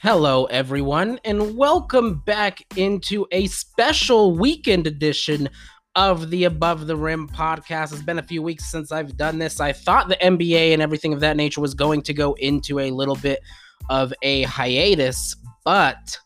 Hello, everyone, and welcome back into a special weekend edition of the Above the Rim podcast. It's been a few weeks since I've done this. I thought the NBA and everything of that nature was going to go into a little bit of a hiatus, but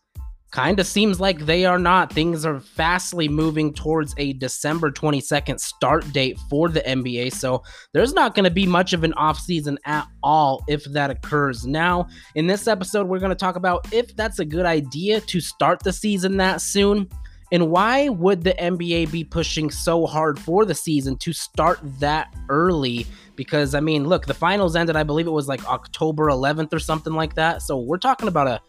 kind of seems like they are not. Things are fastly moving towards a December 22nd start date for the NBA. So there's not going to be much of an offseason at all if that occurs. Now, in this episode, we're going to talk about if that's a good idea to start the season that soon. And why would the NBA be pushing so hard for the season to start that early? Because, I mean, look, the finals ended, I believe it was like October 11th or something like that. So we're talking about a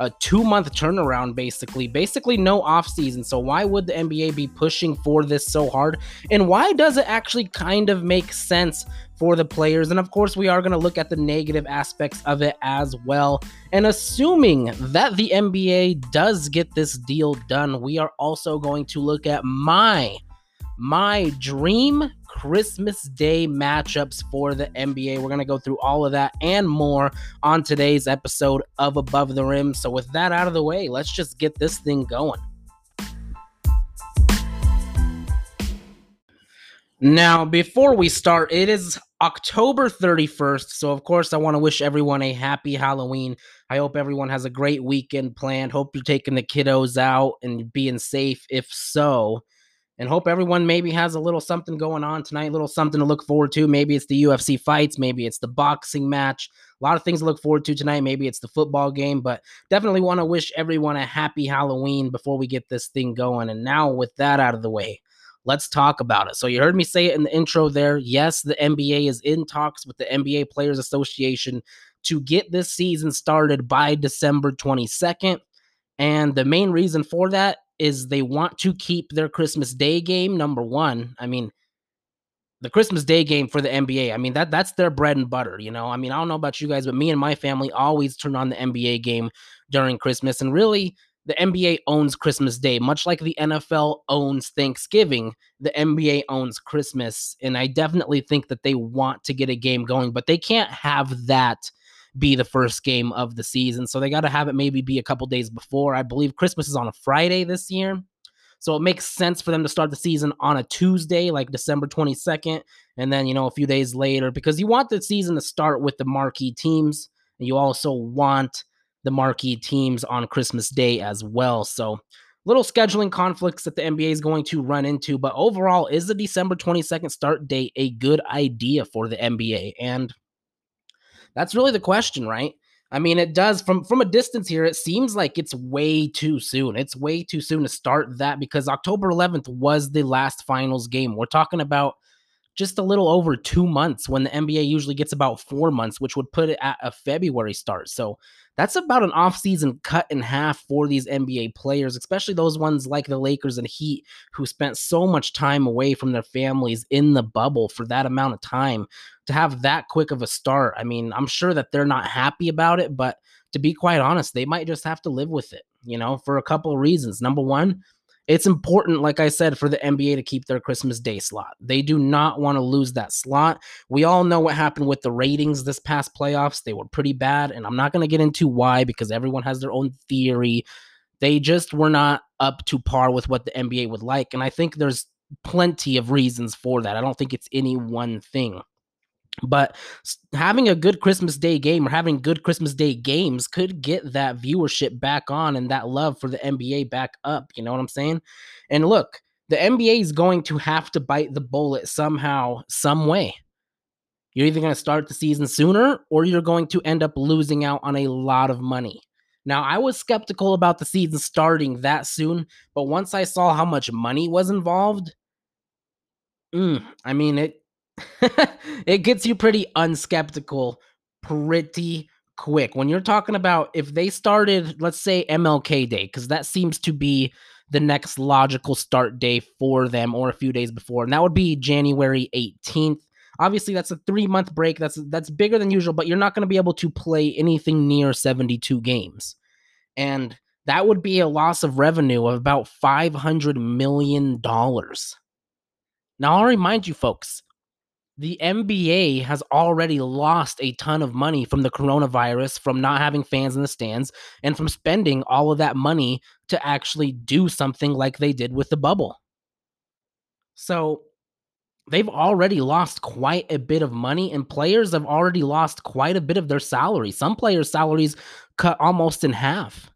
a two month turnaround basically. Basically no off season. So why would the nba be pushing for this so hard? And why does it actually kind of make sense for the players? And of course we are going to look at the negative aspects of it as well. And assuming that the nba does get this deal done we are also going to look at my my dream Christmas Day matchups for the NBA. We're going to go through all of that and more on today's episode of Above the Rim. So, with that out of the way, let's just get this thing going. Now, before we start, it is October 31st. So, of course, I want to wish everyone a happy Halloween. I hope everyone has a great weekend planned. Hope you're taking the kiddos out and being safe. If so, and hope everyone maybe has a little something going on tonight, little something to look forward to. Maybe it's the UFC fights, maybe it's the boxing match. A lot of things to look forward to tonight. Maybe it's the football game, but definitely want to wish everyone a happy Halloween before we get this thing going. And now, with that out of the way, let's talk about it. So, you heard me say it in the intro there. Yes, the NBA is in talks with the NBA Players Association to get this season started by December 22nd. And the main reason for that is they want to keep their Christmas Day game number one. I mean, the Christmas Day game for the NBA. I mean that that's their bread and butter. You know, I mean I don't know about you guys, but me and my family always turn on the NBA game during Christmas, and really. The NBA owns Christmas Day, much like the NFL owns Thanksgiving. The NBA owns Christmas. And I definitely think that they want to get a game going, but they can't have that be the first game of the season. So they got to have it maybe be a couple days before. I believe Christmas is on a Friday this year. So it makes sense for them to start the season on a Tuesday, like December 22nd, and then, you know, a few days later, because you want the season to start with the marquee teams. And you also want the marquee teams on Christmas Day as well. So little scheduling conflicts that the NBA is going to run into. But overall, is the December 22nd start date a good idea for the NBA? And that's really the question, right? I mean, it does from from a distance here. It seems like it's way too soon. It's way too soon to start that because October 11th was the last finals game. We're talking about just a little over two months when the NBA usually gets about four months, which would put it at a February start. So that's about an offseason cut in half for these NBA players, especially those ones like the Lakers and Heat who spent so much time away from their families in the bubble for that amount of time to have that quick of a start. I mean, I'm sure that they're not happy about it, but to be quite honest, they might just have to live with it, you know, for a couple of reasons. Number one, it's important, like I said, for the NBA to keep their Christmas Day slot. They do not want to lose that slot. We all know what happened with the ratings this past playoffs. They were pretty bad, and I'm not going to get into why because everyone has their own theory. They just were not up to par with what the NBA would like. And I think there's plenty of reasons for that. I don't think it's any one thing. But having a good Christmas Day game or having good Christmas Day games could get that viewership back on and that love for the NBA back up. You know what I'm saying? And look, the NBA is going to have to bite the bullet somehow, some way. You're either going to start the season sooner or you're going to end up losing out on a lot of money. Now, I was skeptical about the season starting that soon, but once I saw how much money was involved, mm, I mean, it it gets you pretty unskeptical pretty quick. When you're talking about if they started, let's say MLK Day, because that seems to be the next logical start day for them or a few days before. And that would be January 18th. Obviously, that's a three month break. That's that's bigger than usual, but you're not going to be able to play anything near 72 games. And that would be a loss of revenue of about $500 million. Now, I'll remind you folks, the NBA has already lost a ton of money from the coronavirus, from not having fans in the stands, and from spending all of that money to actually do something like they did with the bubble. So they've already lost quite a bit of money, and players have already lost quite a bit of their salary. Some players' salaries cut almost in half.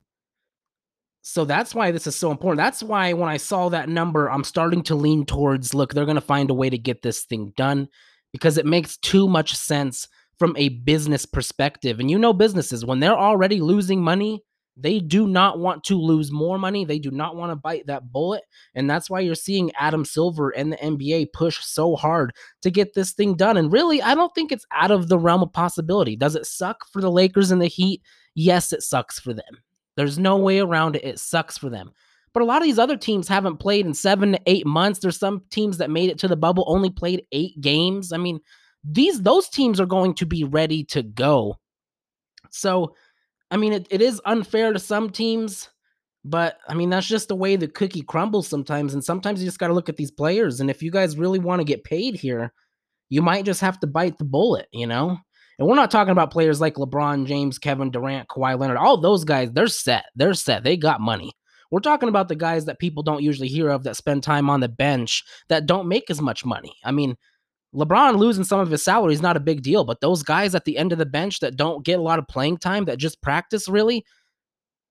So that's why this is so important. That's why when I saw that number, I'm starting to lean towards look, they're going to find a way to get this thing done because it makes too much sense from a business perspective. And you know, businesses, when they're already losing money, they do not want to lose more money. They do not want to bite that bullet. And that's why you're seeing Adam Silver and the NBA push so hard to get this thing done. And really, I don't think it's out of the realm of possibility. Does it suck for the Lakers and the Heat? Yes, it sucks for them. There's no way around it. It sucks for them. But a lot of these other teams haven't played in seven to eight months. There's some teams that made it to the bubble, only played eight games. I mean, these those teams are going to be ready to go. So, I mean, it, it is unfair to some teams, but I mean, that's just the way the cookie crumbles sometimes. And sometimes you just got to look at these players. And if you guys really want to get paid here, you might just have to bite the bullet, you know? And we're not talking about players like LeBron James, Kevin Durant, Kawhi Leonard. All those guys, they're set. They're set. They got money. We're talking about the guys that people don't usually hear of that spend time on the bench that don't make as much money. I mean, LeBron losing some of his salary is not a big deal, but those guys at the end of the bench that don't get a lot of playing time, that just practice really,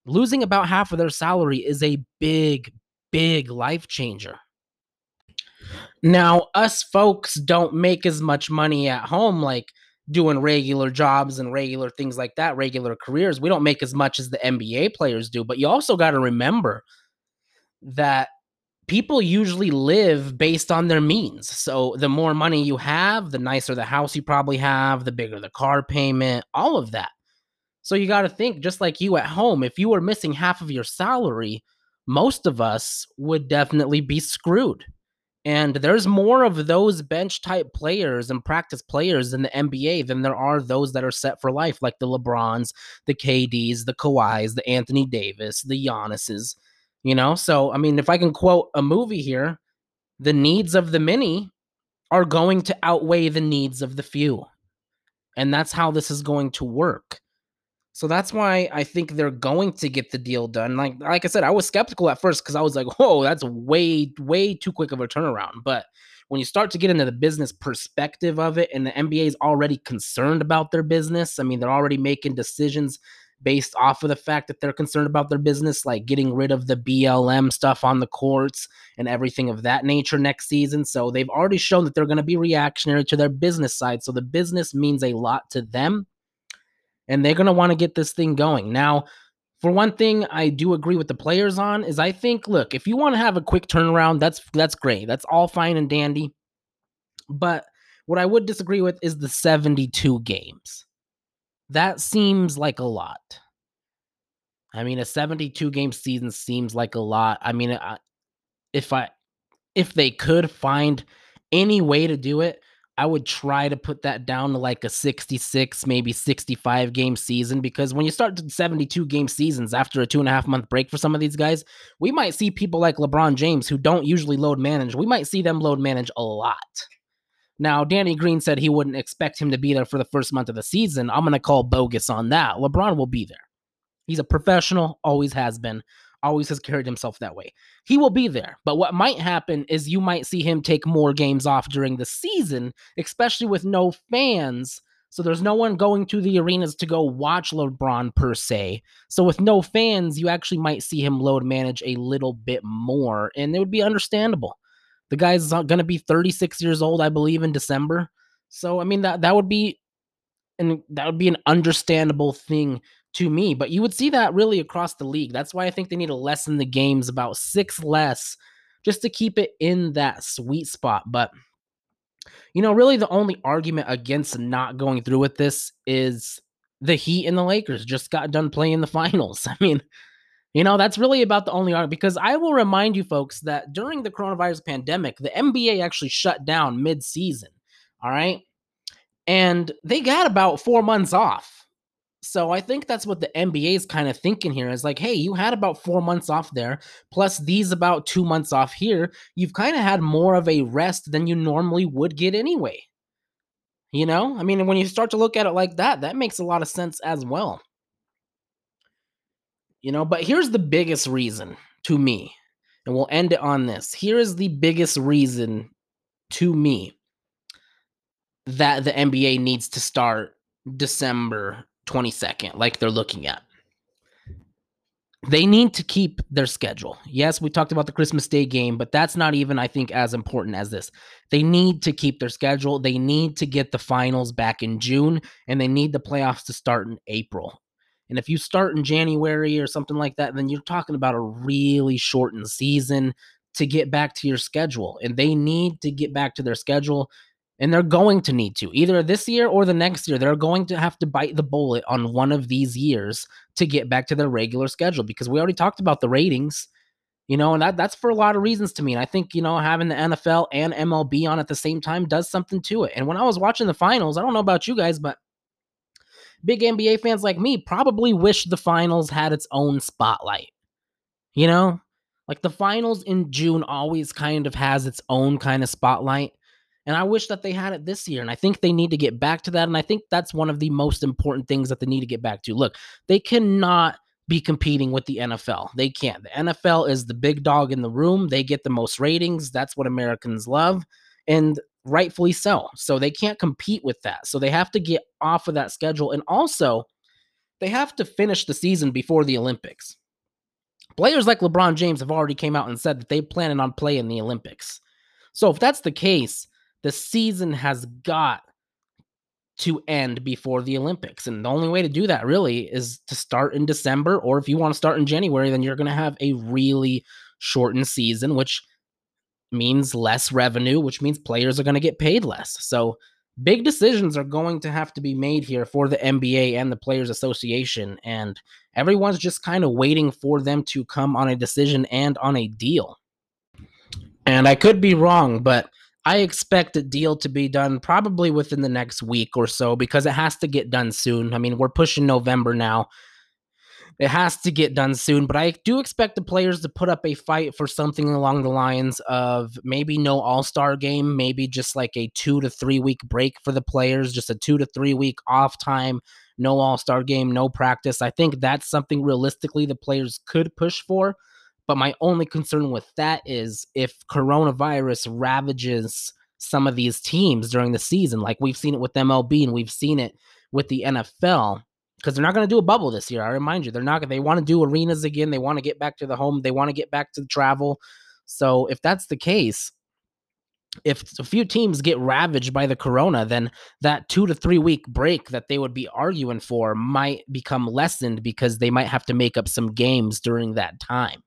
losing about half of their salary is a big, big life changer. Now, us folks don't make as much money at home, like doing regular jobs and regular things like that, regular careers. We don't make as much as the NBA players do, but you also got to remember that people usually live based on their means. So the more money you have, the nicer the house you probably have, the bigger the car payment, all of that. So you got to think just like you at home, if you were missing half of your salary, most of us would definitely be screwed. And there's more of those bench type players and practice players in the NBA than there are those that are set for life, like the LeBrons, the KDs, the Kawhis, the Anthony Davis, the Giannis's. You know, so I mean, if I can quote a movie here, the needs of the many are going to outweigh the needs of the few. And that's how this is going to work. So that's why I think they're going to get the deal done. Like like I said, I was skeptical at first because I was like, whoa, that's way, way too quick of a turnaround. But when you start to get into the business perspective of it, and the NBA is already concerned about their business, I mean, they're already making decisions based off of the fact that they're concerned about their business, like getting rid of the BLM stuff on the courts and everything of that nature next season. So they've already shown that they're going to be reactionary to their business side. So the business means a lot to them and they're going to want to get this thing going. Now, for one thing, I do agree with the players on is I think, look, if you want to have a quick turnaround, that's that's great. That's all fine and dandy. But what I would disagree with is the 72 games. That seems like a lot. I mean, a 72 game season seems like a lot. I mean, if I if they could find any way to do it I would try to put that down to like a 66, maybe 65 game season because when you start 72 game seasons after a two and a half month break for some of these guys, we might see people like LeBron James who don't usually load manage. We might see them load manage a lot. Now, Danny Green said he wouldn't expect him to be there for the first month of the season. I'm going to call bogus on that. LeBron will be there. He's a professional, always has been always has carried himself that way. He will be there. But what might happen is you might see him take more games off during the season, especially with no fans. So there's no one going to the arenas to go watch LeBron per se. So with no fans, you actually might see him load manage a little bit more, and it would be understandable. The guy's going to be 36 years old, I believe, in December. So I mean that that would be and that would be an understandable thing to me. But you would see that really across the league. That's why I think they need to lessen the games about six less just to keep it in that sweet spot. But, you know, really the only argument against not going through with this is the Heat and the Lakers just got done playing the finals. I mean, you know, that's really about the only argument because I will remind you folks that during the coronavirus pandemic, the NBA actually shut down mid season. All right. And they got about four months off so I think that's what the NBA is kind of thinking here is like, hey, you had about four months off there, plus these about two months off here. You've kind of had more of a rest than you normally would get anyway. You know, I mean, when you start to look at it like that, that makes a lot of sense as well. You know, but here's the biggest reason to me, and we'll end it on this. Here is the biggest reason to me that the NBA needs to start December 22nd, like they're looking at. They need to keep their schedule. Yes, we talked about the Christmas Day game, but that's not even, I think, as important as this. They need to keep their schedule. They need to get the finals back in June, and they need the playoffs to start in April. And if you start in January or something like that, then you're talking about a really shortened season to get back to your schedule. And they need to get back to their schedule and they're going to need to either this year or the next year they're going to have to bite the bullet on one of these years to get back to their regular schedule because we already talked about the ratings you know and that that's for a lot of reasons to me and i think you know having the nfl and mlb on at the same time does something to it and when i was watching the finals i don't know about you guys but big nba fans like me probably wish the finals had its own spotlight you know? Like the finals in june always kind of has its own kind of spotlight and I wish that they had it this year. And I think they need to get back to that. And I think that's one of the most important things that they need to get back to. Look, they cannot be competing with the NFL. They can't. The NFL is the big dog in the room. They get the most ratings. That's what Americans love. And rightfully so. So they can't compete with that. So they have to get off of that schedule. And also, they have to finish the season before the Olympics. Players like LeBron James have already came out and said that they planning on playing the Olympics. So if that's the case, the season has got to end before the Olympics. And the only way to do that really is to start in December, or if you want to start in January, then you're going to have a really shortened season, which means less revenue, which means players are going to get paid less. So big decisions are going to have to be made here for the NBA and the Players Association. And everyone's just kind of waiting for them to come on a decision and on a deal. And I could be wrong, but I expect a deal to be done probably within the next week or so because it has to get done soon. I mean, we're pushing November now. It has to get done soon, but I do expect the players to put up a fight for something along the lines of maybe no All Star game, maybe just like a two to three week break for the players, just a two to three week off time, no All Star game, no practice. I think that's something realistically the players could push for. But my only concern with that is if coronavirus ravages some of these teams during the season, like we've seen it with MLB and we've seen it with the NFL, because they're not going to do a bubble this year. I remind you, they're not. They want to do arenas again. They want to get back to the home. They want to get back to the travel. So if that's the case, if a few teams get ravaged by the corona, then that two to three week break that they would be arguing for might become lessened because they might have to make up some games during that time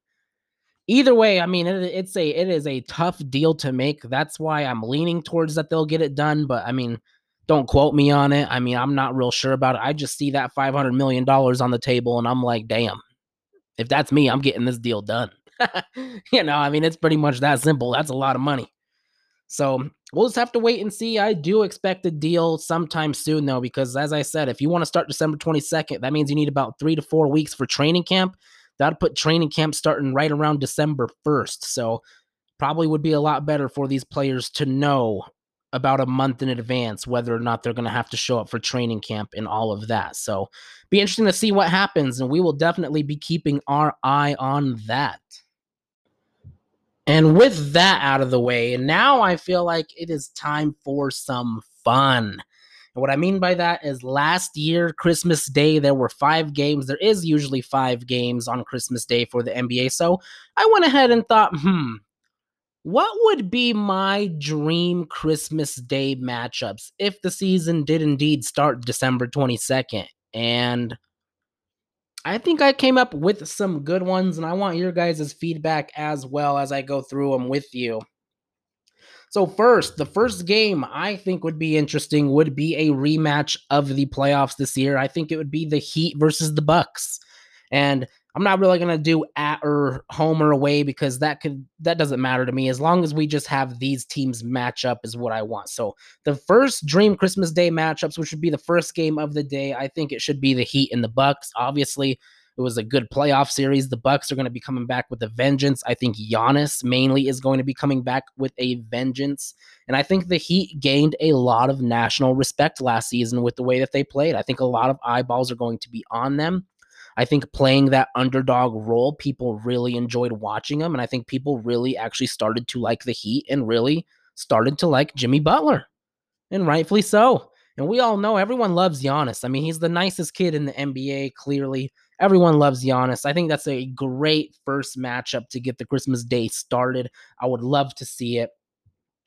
either way, I mean, it, it's a it is a tough deal to make. That's why I'm leaning towards that they'll get it done. But I mean, don't quote me on it. I mean, I'm not real sure about it. I just see that 500 million dollars on the table, and I'm like, damn, if that's me, I'm getting this deal done. you know, I mean, it's pretty much that simple. That's a lot of money. So we'll just have to wait and see. I do expect a deal sometime soon, though, because as I said, if you want to start December 22nd, that means you need about three to four weeks for training camp. That'd put training camp starting right around December 1st. So probably would be a lot better for these players to know about a month in advance whether or not they're going to have to show up for training camp and all of that. So be interesting to see what happens and we will definitely be keeping our eye on that. And with that out of the way, and now I feel like it is time for some fun. And what I mean by that is last year, Christmas Day, there were five games. There is usually five games on Christmas Day for the NBA. So I went ahead and thought, hmm, what would be my dream Christmas Day matchups if the season did indeed start December 22nd? And I think I came up with some good ones, and I want your guys' feedback as well as I go through them with you. So first, the first game I think would be interesting would be a rematch of the playoffs this year. I think it would be the Heat versus the Bucks. And I'm not really going to do at or home or away because that could that doesn't matter to me as long as we just have these teams match up is what I want. So the first dream Christmas Day matchups, which would be the first game of the day, I think it should be the Heat and the Bucks. Obviously, It was a good playoff series. The Bucks are going to be coming back with a vengeance. I think Giannis mainly is going to be coming back with a vengeance. And I think the Heat gained a lot of national respect last season with the way that they played. I think a lot of eyeballs are going to be on them. I think playing that underdog role, people really enjoyed watching them. And I think people really actually started to like the Heat and really started to like Jimmy Butler. And rightfully so. And we all know everyone loves Giannis. I mean, he's the nicest kid in the NBA, clearly. Everyone loves Giannis. I think that's a great first matchup to get the Christmas day started. I would love to see it.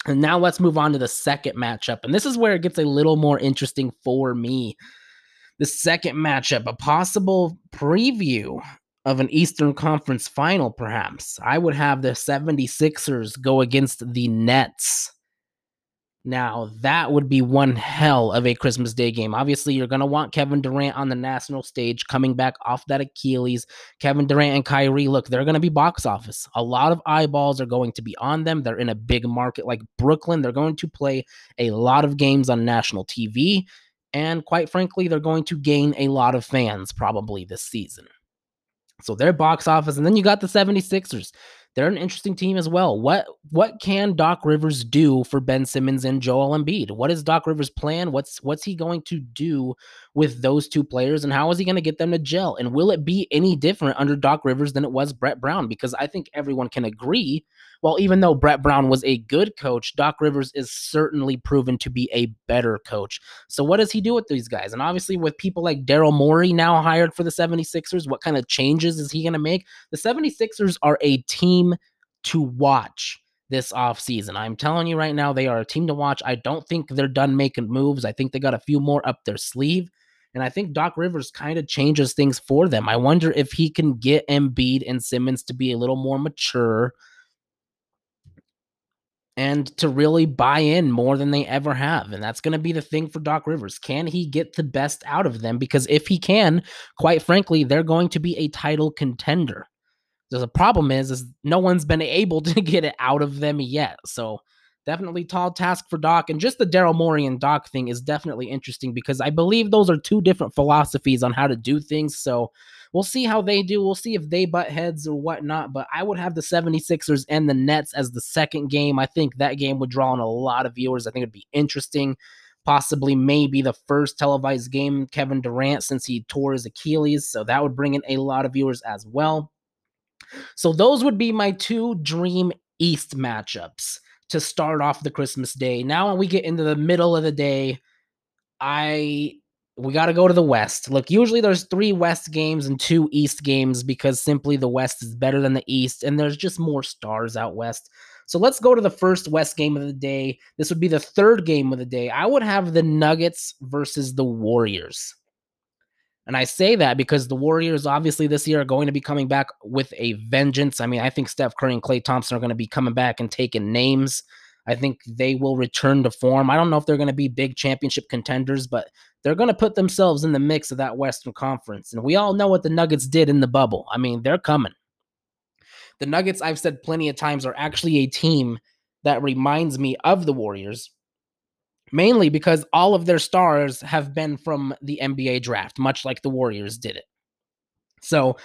And now let's move on to the second matchup. And this is where it gets a little more interesting for me. The second matchup, a possible preview of an Eastern Conference final, perhaps. I would have the 76ers go against the Nets. Now, that would be one hell of a Christmas Day game. Obviously, you're going to want Kevin Durant on the national stage coming back off that Achilles. Kevin Durant and Kyrie, look, they're going to be box office. A lot of eyeballs are going to be on them. They're in a big market like Brooklyn. They're going to play a lot of games on national TV. And quite frankly, they're going to gain a lot of fans probably this season. So their box office. And then you got the 76ers they're an interesting team as well. What what can Doc Rivers do for Ben Simmons and Joel Embiid? What is Doc Rivers' plan? What's what's he going to do with those two players and how is he going to get them to gel? And will it be any different under Doc Rivers than it was Brett Brown? Because I think everyone can agree well, even though Brett Brown was a good coach, Doc Rivers is certainly proven to be a better coach. So, what does he do with these guys? And obviously, with people like Daryl Morey now hired for the 76ers, what kind of changes is he going to make? The 76ers are a team to watch this offseason. I'm telling you right now, they are a team to watch. I don't think they're done making moves. I think they got a few more up their sleeve. And I think Doc Rivers kind of changes things for them. I wonder if he can get Embiid and Simmons to be a little more mature and to really buy in more than they ever have. And that's going to be the thing for Doc Rivers. Can he get the best out of them? Because if he can, quite frankly, they're going to be a title contender. The problem is, is no one's been able to get it out of them yet. So definitely tall task for Doc. And just the Daryl Morey and Doc thing is definitely interesting because I believe those are two different philosophies on how to do things. So we'll see how they do. We'll see if they butt heads or whatnot. But I would have the 76ers and the Nets as the second game. I think that game would draw in a lot of viewers. I think it'd be interesting. Possibly, maybe the first televised game, Kevin Durant, since he tore his Achilles. So that would bring in a lot of viewers as well. So those would be my two dream East matchups to start off the Christmas day. Now, when we get into the middle of the day, I we got to go to the West. Look, usually there's three West games and two East games because simply the West is better than the East, and there's just more stars out West. So let's go to the first West game of the day. This would be the third game of the day. I would have the Nuggets versus the Warriors. And I say that because the Warriors, obviously, this year are going to be coming back with a vengeance. I mean, I think Steph Curry and Klay Thompson are going to be coming back and taking names. I think they will return to form. I don't know if they're going to be big championship contenders, but they're going to put themselves in the mix of that Western Conference. And we all know what the Nuggets did in the bubble. I mean, they're coming. The Nuggets, I've said plenty of times, are actually a team that reminds me of the Warriors mainly because all of their stars have been from the NBA draft, much like the Warriors did it. So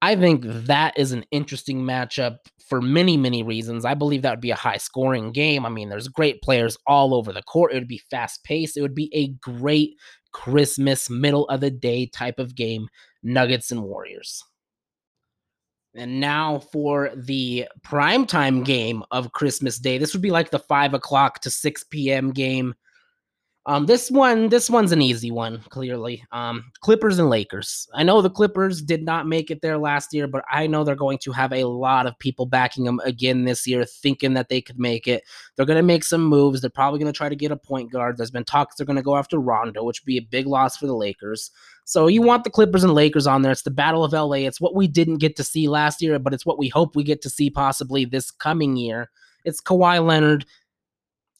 I think that is an interesting matchup for many, many reasons. I believe that would be a high scoring game. I mean, there's great players all over the court. It would be fast paced. It would be a great Christmas, middle of the day type of game, Nuggets and Warriors. And now for the primetime game of Christmas Day. This would be like the 5 o'clock to 6 p.m. game um, this one, this one's an easy one, clearly. Um, Clippers and Lakers. I know the Clippers did not make it there last year, but I know they're going to have a lot of people backing them again this year, thinking that they could make it. They're going to make some moves. They're probably going to try to get a point guard. There's been talks they're going to go after Rondo, which would be a big loss for the Lakers. So you want the Clippers and Lakers on there. It's the Battle of LA. It's what we didn't get to see last year, but it's what we hope we get to see possibly this coming year. It's Kawhi Leonard.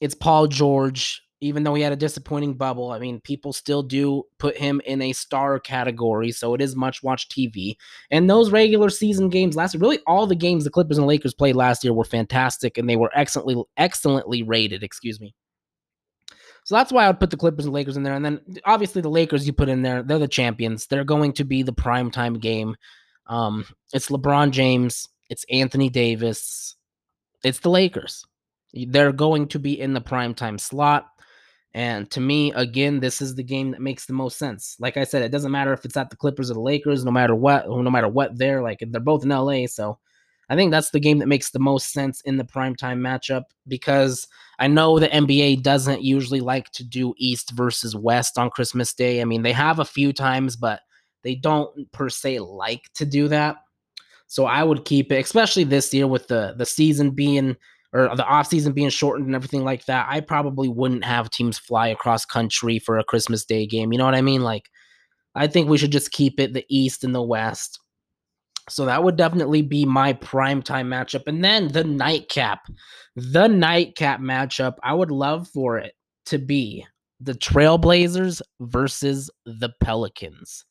It's Paul George even though he had a disappointing bubble, I mean, people still do put him in a star category, so it is much watched TV. And those regular season games last year, really all the games the Clippers and Lakers played last year were fantastic and they were excellently excellently rated, excuse me. So that's why I would put the Clippers and Lakers in there. And then obviously the Lakers you put in there, they're the champions. They're going to be the prime time game. Um, it's LeBron James, it's Anthony Davis, it's the Lakers. They're going to be in the prime time slot. And to me, again, this is the game that makes the most sense. Like I said, it doesn't matter if it's at the Clippers or the Lakers, no matter what, no matter what they're like, they're both in LA. So I think that's the game that makes the most sense in the primetime matchup because I know the NBA doesn't usually like to do East versus West on Christmas Day. I mean, they have a few times, but they don't per se like to do that. So I would keep it, especially this year with the the season being or the off season being shortened and everything like that. I probably wouldn't have teams fly across country for a Christmas Day game. You know what I mean? Like, I think we should just keep it the East and the West. So that would definitely be my prime time matchup. And then the nightcap, the nightcap matchup, I would love for it to be the Trailblazers versus the Pelicans.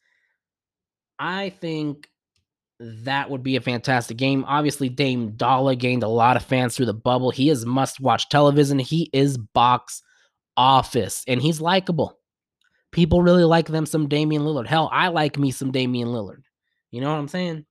I think that would be a fantastic game. Obviously, Dame Dolla gained a lot of fans through the bubble. He is must watch television. He is box office and he's likable. People really like them some Damian Lillard. Hell, I like me some Damian Lillard. You know what I'm saying?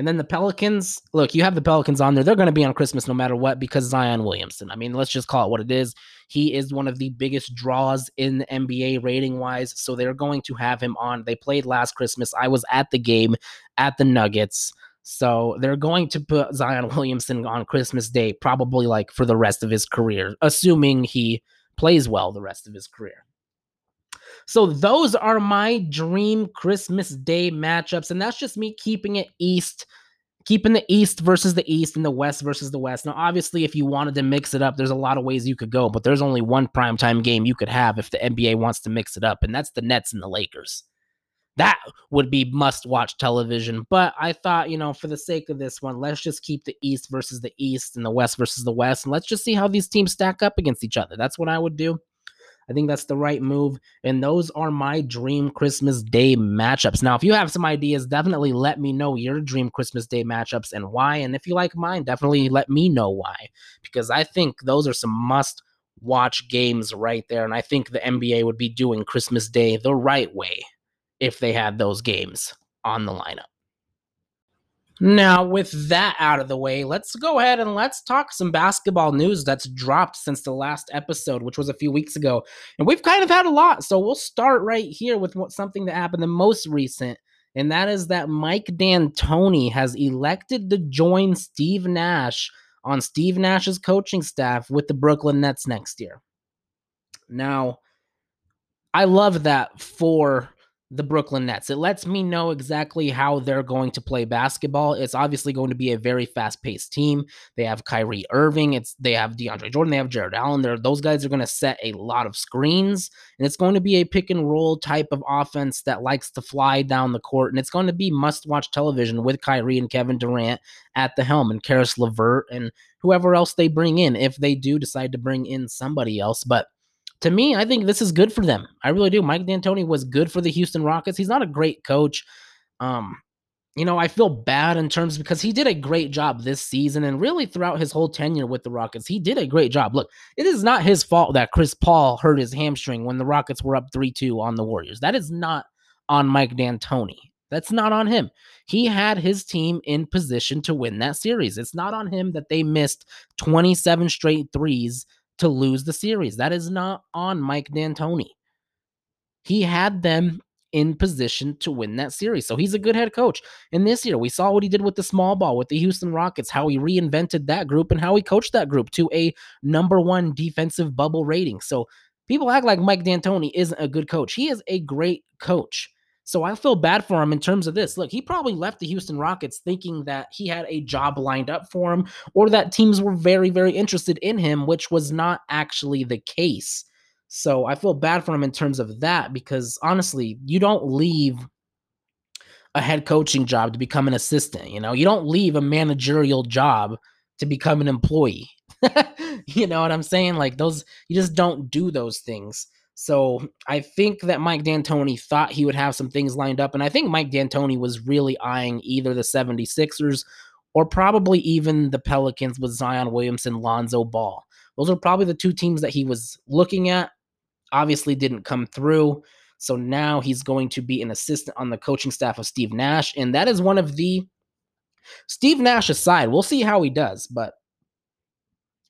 And then the Pelicans, look, you have the Pelicans on there. They're going to be on Christmas no matter what because Zion Williamson. I mean, let's just call it what it is. He is one of the biggest draws in the NBA rating wise. So they're going to have him on. They played last Christmas. I was at the game at the Nuggets. So they're going to put Zion Williamson on Christmas Day, probably like for the rest of his career, assuming he plays well the rest of his career. So those are my dream Christmas Day matchups, and that's just me keeping it East, keeping the East versus the East and the West versus the West. Now, obviously, if you wanted to mix it up, there's a lot of ways you could go, but there's only one primetime game you could have if the NBA wants to mix it up, and that's the Nets and the Lakers. That would be must watch television. But I thought, you know, for the sake of this one, let's just keep the East versus the East and the West versus the West. And let's just see how these teams stack up against each other. That's what I would do. I think that's the right move. And those are my dream Christmas Day matchups. Now, if you have some ideas, definitely let me know your dream Christmas Day matchups and why. And if you like mine, definitely let me know why. Because I think those are some must watch games right there. And I think the NBA would be doing Christmas Day the right way if they had those games on the lineup. Now, with that out of the way, let's go ahead and let's talk some basketball news that's dropped since the last episode, which was a few weeks ago. And we've kind of had a lot. So we'll start right here with what, something that happened the most recent. And that is that Mike D'Antoni has elected to join Steve Nash on Steve Nash's coaching staff with the Brooklyn Nets next year. Now, I love that for the Brooklyn Nets. It lets me know exactly how they're going to play basketball. It's obviously going to be a very fast-paced team. They have Kyrie Irving, it's they have DeAndre Jordan, they have Jarrett Allen. There, those guys are going to set a lot of screens, and it's going to be a pick and roll type of offense that likes to fly down the court. And it's going to be must-watch television with Kyrie and Kevin Durant at the helm, and Caris LeVert and whoever else they bring in if they do decide to bring in somebody else. But to me, I think this is good for them. I really do. Mike D'Antoni was good for the Houston Rockets. He's not a great coach. Um, you know, I feel bad in terms because he did a great job this season and really throughout his whole tenure with the Rockets. He did a great job. Look, it is not his fault that Chris Paul hurt his hamstring when the Rockets were up 3 2 on the Warriors. That is not on Mike D'Antoni. That's not on him. He had his team in position to win that series. It's not on him that they missed 27 straight threes to lose the series. That is not on Mike D'Antoni. He had them in position to win that series. So he's a good head coach. And this year, we saw what he did with the small ball with the Houston Rockets, how he reinvented that group and how he coached that group to a number one defensive bubble rating. So people act like Mike D'Antoni isn't a good coach. He is a great coach. So I feel bad for him in terms of this. Look, he probably left the Houston Rockets thinking that he had a job lined up for him or that teams were very, very interested in him, which was not actually the case. So I feel bad for him in terms of that because honestly, you don't leave a head coaching job to become an assistant. You know, you don't leave a managerial job to become an employee. you know what I'm saying? Like those, you just don't do those things. So I think that Mike D'Antoni thought he would have some things lined up. And I think Mike D'Antoni was really eyeing either the 76ers or probably even the Pelicans with Zion Williamson, Lonzo Ball. Those are probably the two teams that he was looking at. obviously didn't come through. So now he's going to be an assistant on the coaching staff of Steve Nash. And that is one of the Steve Nash aside, we'll see how he does, but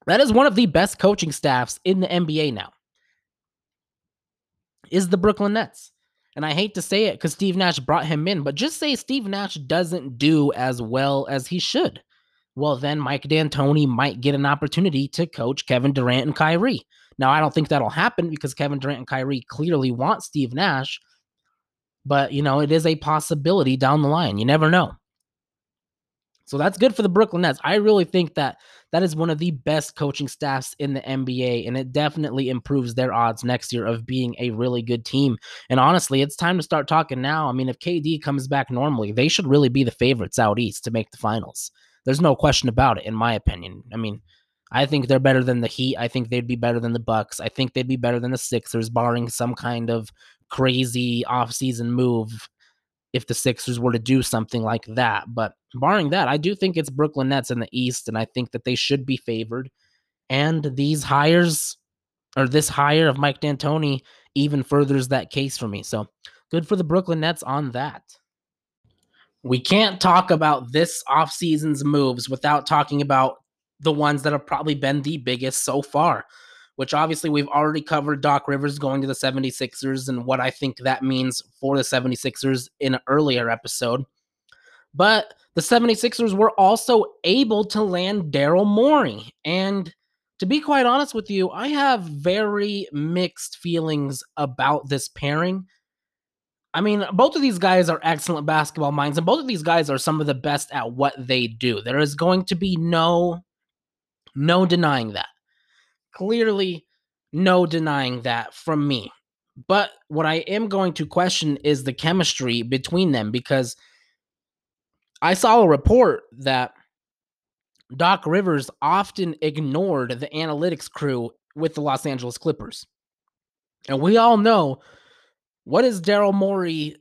that is one of the best coaching staffs in the NBA now. Is the Brooklyn Nets. And I hate to say it because Steve Nash brought him in, but just say Steve Nash doesn't do as well as he should. Well, then Mike D'Antoni might get an opportunity to coach Kevin Durant and Kyrie. Now, I don't think that'll happen because Kevin Durant and Kyrie clearly want Steve Nash, but you know, it is a possibility down the line. You never know. So that's good for the Brooklyn Nets. I really think that that is one of the best coaching staffs in the NBA, and it definitely improves their odds next year of being a really good team. And honestly, it's time to start talking now. I mean, if KD comes back normally, they should really be the favorites out east to make the finals. There's no question about it, in my opinion. I mean, I think they're better than the Heat. I think they'd be better than the Bucks. I think they'd be better than the Sixers, barring some kind of crazy offseason move if the Sixers were to do something like that. But barring that, I do think it's Brooklyn Nets in the East, and I think that they should be favored. And these hires, or this hire of Mike D'Antoni, even furthers that case for me. So good for the Brooklyn Nets on that. We can't talk about this offseason's moves without talking about the ones that have probably been the biggest so far, which obviously we've already covered Doc Rivers going to the 76ers and what I think that means for the 76ers in an earlier episode. But the 76ers were also able to land Daryl Morey. And to be quite honest with you, I have very mixed feelings about this pairing. I mean, both of these guys are excellent basketball minds, and both of these guys are some of the best at what they do. There is going to be no no denying that. Clearly, no denying that from me. But what I am going to question is the chemistry between them because I saw a report that Doc Rivers often ignored the analytics crew with the Los Angeles Clippers. And we all know what is Daryl Morey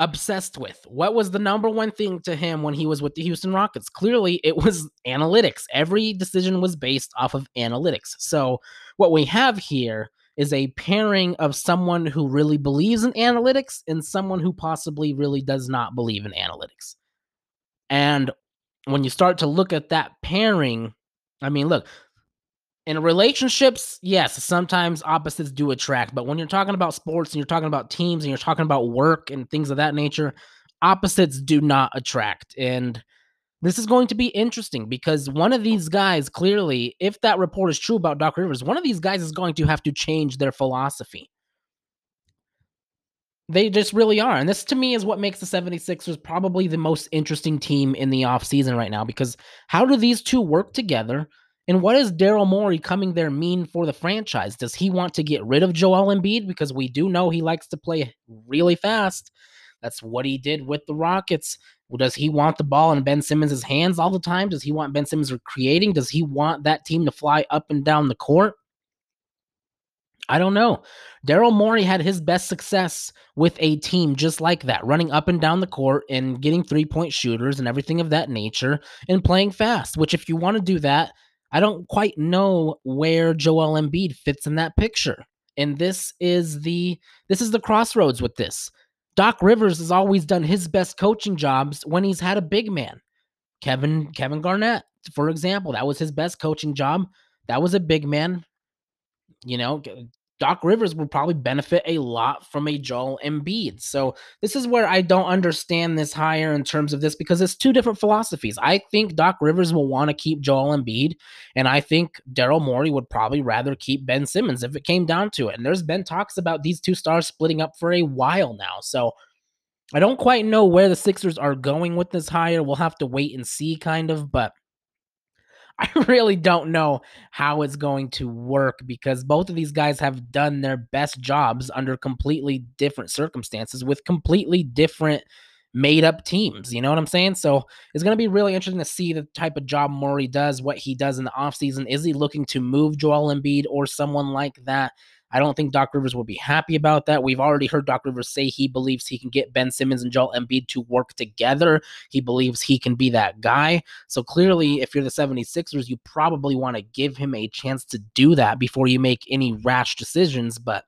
obsessed with? What was the number one thing to him when he was with the Houston Rockets? Clearly, it was analytics. Every decision was based off of analytics. So, what we have here is a pairing of someone who really believes in analytics and someone who possibly really does not believe in analytics. And when you start to look at that pairing, I mean, look, in relationships, yes, sometimes opposites do attract, but when you're talking about sports and you're talking about teams and you're talking about work and things of that nature, opposites do not attract. And this is going to be interesting because one of these guys, clearly, if that report is true about Doc Rivers, one of these guys is going to have to change their philosophy. They just really are. And this to me is what makes the 76ers probably the most interesting team in the offseason right now because how do these two work together? And what does Daryl Morey coming there mean for the franchise? Does he want to get rid of Joel Embiid? Because we do know he likes to play really fast. That's what he did with the Rockets. Does he want the ball in Ben Simmons' hands all the time? Does he want Ben Simmons creating? Does he want that team to fly up and down the court? I don't know. Daryl Morey had his best success with a team just like that, running up and down the court and getting three point shooters and everything of that nature and playing fast, which, if you want to do that, I don't quite know where Joel Embiid fits in that picture. And this is the this is the crossroads with this. Doc Rivers has always done his best coaching jobs when he's had a big man. Kevin Kevin Garnett, for example, that was his best coaching job. That was a big man. You know, Doc Rivers would probably benefit a lot from a Joel Embiid. So this is where I don't understand this hire in terms of this because it's two different philosophies. I think Doc Rivers will want to keep Joel Embiid, and I think Daryl Morey would probably rather keep Ben Simmons if it came down to it. And there's been talks about these two stars splitting up for a while now. So I don't quite know where the Sixers are going with this hire. We'll have to wait and see, kind of, but I really don't know how it's going to work because both of these guys have done their best jobs under completely different circumstances with completely different made up teams. You know what I'm saying? So it's going to be really interesting to see the type of job Morey does, what he does in the offseason. Is he looking to move Joel Embiid or someone like that? I don't think Doc Rivers will be happy about that. We've already heard Doc Rivers say he believes he can get Ben Simmons and Joel Embiid to work together. He believes he can be that guy. So clearly, if you're the 76ers, you probably want to give him a chance to do that before you make any rash decisions. But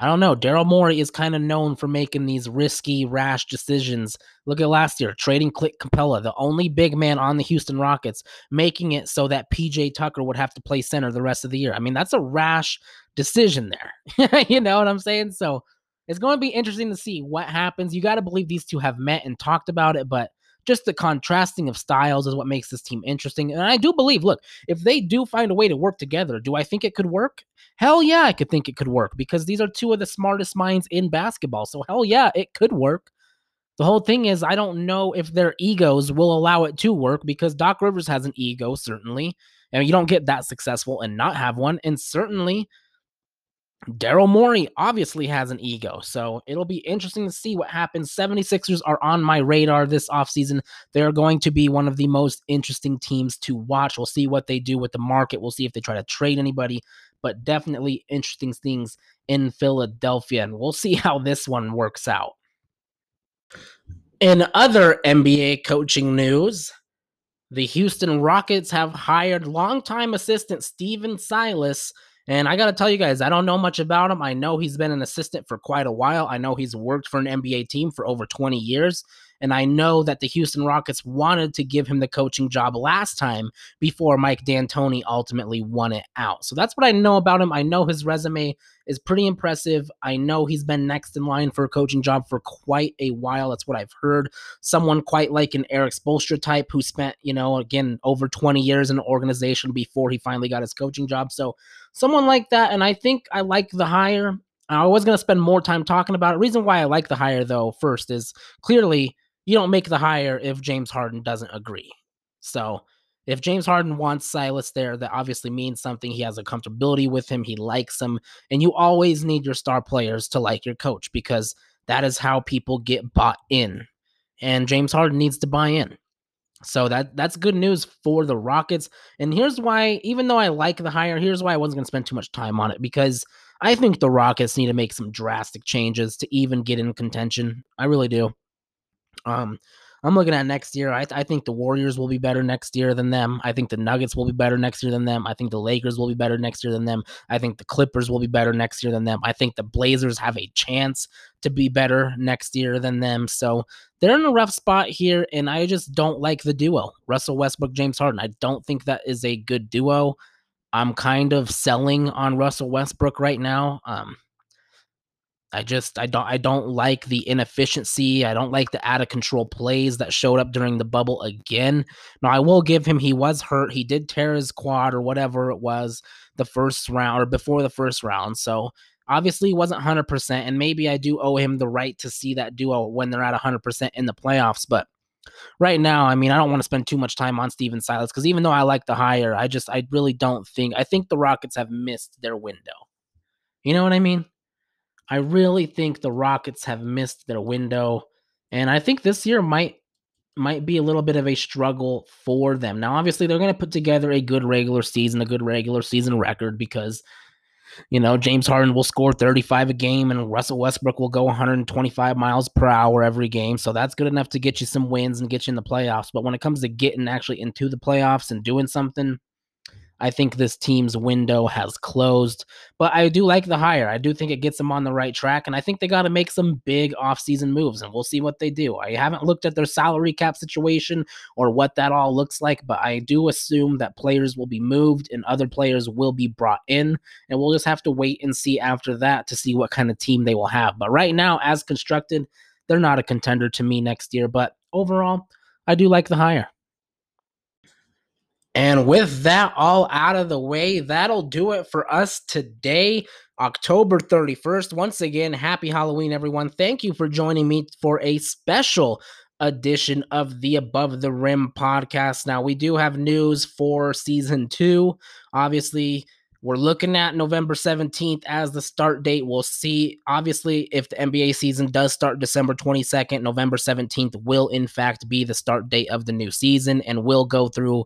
I don't know. Daryl Morey is kind of known for making these risky, rash decisions. Look at last year, trading Clint Capela, the only big man on the Houston Rockets, making it so that PJ Tucker would have to play center the rest of the year. I mean, that's a rash decision there. you know what I'm saying? So it's going to be interesting to see what happens. You got to believe these two have met and talked about it, but just the contrasting of styles is what makes this team interesting. And I do believe, look, if they do find a way to work together, do I think it could work? Hell yeah, I could think it could work because these are two of the smartest minds in basketball. So hell yeah, it could work. The whole thing is, I don't know if their egos will allow it to work because Doc Rivers has an ego, certainly. And you don't get that successful and not have one. And certainly, Daryl Morey obviously has an ego, so it'll be interesting to see what happens. 76ers are on my radar this offseason. They're going to be one of the most interesting teams to watch. We'll see what they do with the market. We'll see if they try to trade anybody, but definitely interesting things in Philadelphia, and we'll see how this one works out. In other NBA coaching news, the Houston Rockets have hired longtime assistant Stephen Silas and I got to tell you guys, I don't know much about him. I know he's been an assistant for quite a while. I know he's worked for an NBA team for over 20 years. And I know that the Houston Rockets wanted to give him the coaching job last time before Mike D'Antoni ultimately won it out. So that's what I know about him. I know his resume is pretty impressive. I know he's been next in line for a coaching job for quite a while. That's what I've heard. Someone quite like an Erik Spoelstra type who spent, you know, again, over 20 years in an organization before he finally got his coaching job. So someone like that. And I think I like the hire. I was going to spend more time talking about it. Reason why I like the hire, though, first is clearly you don't make the hire if James Harden doesn't agree. So if James Harden wants Silas there, that obviously means something. He has a comfortability with him, he likes him, and you always need your star players to like your coach because that is how people get bought in. And James Harden needs to buy in. So that that's good news for the Rockets. And here's why, even though I like the hire, here's why I wasn't going to spend too much time on it because I think the Rockets need to make some drastic changes to even get in contention. I really do. Um, I'm looking at next year. I, I think the Warriors will be better next year than them. I think the Nuggets will be better next year than them. I think the Lakers will be better next year than them. I think the Clippers will be better next year than them. I think the Blazers have a chance to be better next year than them. So they're in a rough spot here, and I just don't like the duo Russell Westbrook, James Harden. I don't think that is a good duo. I'm kind of selling on Russell Westbrook right now. Um, I just I don't I don't like the inefficiency. I don't like the out of control plays that showed up during the bubble again. Now I will give him he was hurt. He did tear his quad or whatever it was the first round or before the first round. So obviously he wasn't 100% and maybe I do owe him the right to see that duo when they're at 100% in the playoffs, but right now, I mean, I don't want to spend too much time on Stephen Silas because even though I like the hire, I just I really don't think I think the Rockets have missed their window. You know what I mean? I really think the Rockets have missed their window, and I think this year might might be a little bit of a struggle for them. Now, obviously, they're going to put together a good regular season, a good regular season record because you know James Harden will score 35 a game, and Russell Westbrook will go 125 miles per hour every game. So that's good enough to get you some wins and get you in the playoffs. But when it comes to getting actually into the playoffs and doing something, I think this team's window has closed, but I do like the hire. I do think it gets them on the right track, and I think they got to make some big offseason moves, and we'll see what they do. I haven't looked at their salary cap situation or what that all looks like, but I do assume that players will be moved and other players will be brought in, and we'll just have to wait and see after that to see what kind of team they will have. But right now, as constructed, they're not a contender to me next year, but overall, I do like the hire. And with that all out of the way, that'll do it for us today, October 31st. Once again, happy Halloween, everyone. Thank you for joining me for a special edition of the Above the Rim podcast. Now, we do have news for season two. Obviously, we're looking at November 17th as the start date. We'll see. Obviously, if the NBA season does start December 22nd, November 17th will, in fact, be the start date of the new season and will go through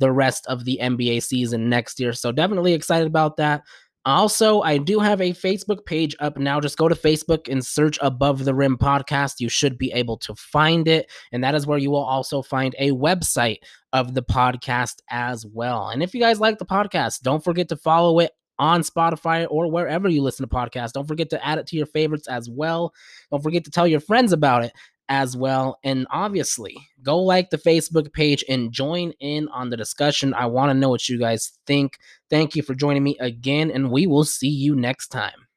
the rest of the NBA season next year. So definitely excited about that. Also, I do have a Facebook page up now. Just go to Facebook and search Above the Rim Podcast. You should be able to find it. And that is where you will also find a website of the podcast as well. And if you guys like the podcast, don't forget to follow it on Spotify or wherever you listen to podcasts. Don't forget to add it to your favorites as well. Don't forget to tell your friends about it as well. And obviously, go like the Facebook page and join in on the discussion. I want to know what you guys think. Thank you for joining me again, and we will see you next time.